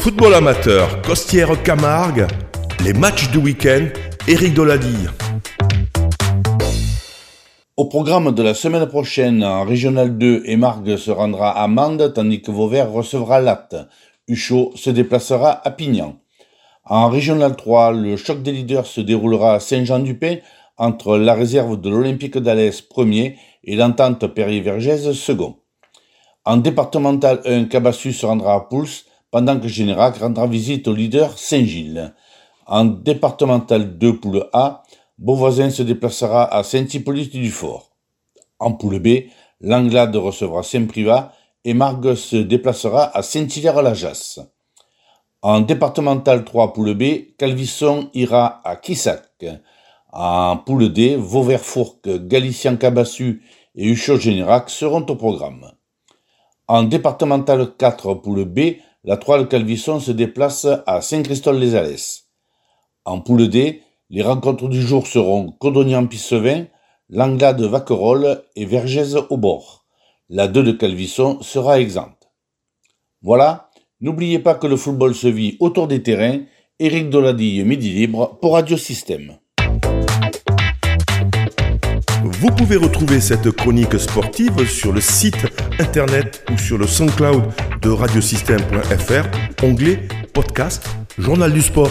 Football amateur, Costière Camargue, les matchs du week-end, Eric Dolady. Au programme de la semaine prochaine, en Régional 2, Emargue se rendra à Mende, tandis que Vauvert recevra Latte. Huchot se déplacera à Pignan. En Régional 3, le choc des leaders se déroulera à Saint-Jean-du-Pin entre la réserve de l'Olympique d'Alès premier et l'entente Perrier-Vergès second. En départemental 1, Cabassus se rendra à Pouls, pendant que Générac rendra visite au leader Saint-Gilles. En départemental 2, poule A, Beauvoisin se déplacera à Saint-Hippolyte-du-Fort. En poule B, Langlade recevra Saint-Privat et Margue se déplacera à Saint-Hilaire-la-Jasse. En départemental 3 poule B, Calvisson ira à Quissac. En poule D, Vauvert-Fourques, Galicien-Cabassu et Huchot-Générac seront au programme. En départemental 4 poule B, la Troile Calvisson se déplace à Saint-Christol-les-Alès. En poule D, les rencontres du jour seront Codognan-Pissevin, Langlade Vaquerolles et Vergès au bord. La 2 de Calvisson sera exempte. Voilà, n'oubliez pas que le football se vit autour des terrains. Éric Doladille, Midi Libre pour Radio Système. Vous pouvez retrouver cette chronique sportive sur le site internet ou sur le SoundCloud de radiosystème.fr, onglet podcast, journal du sport.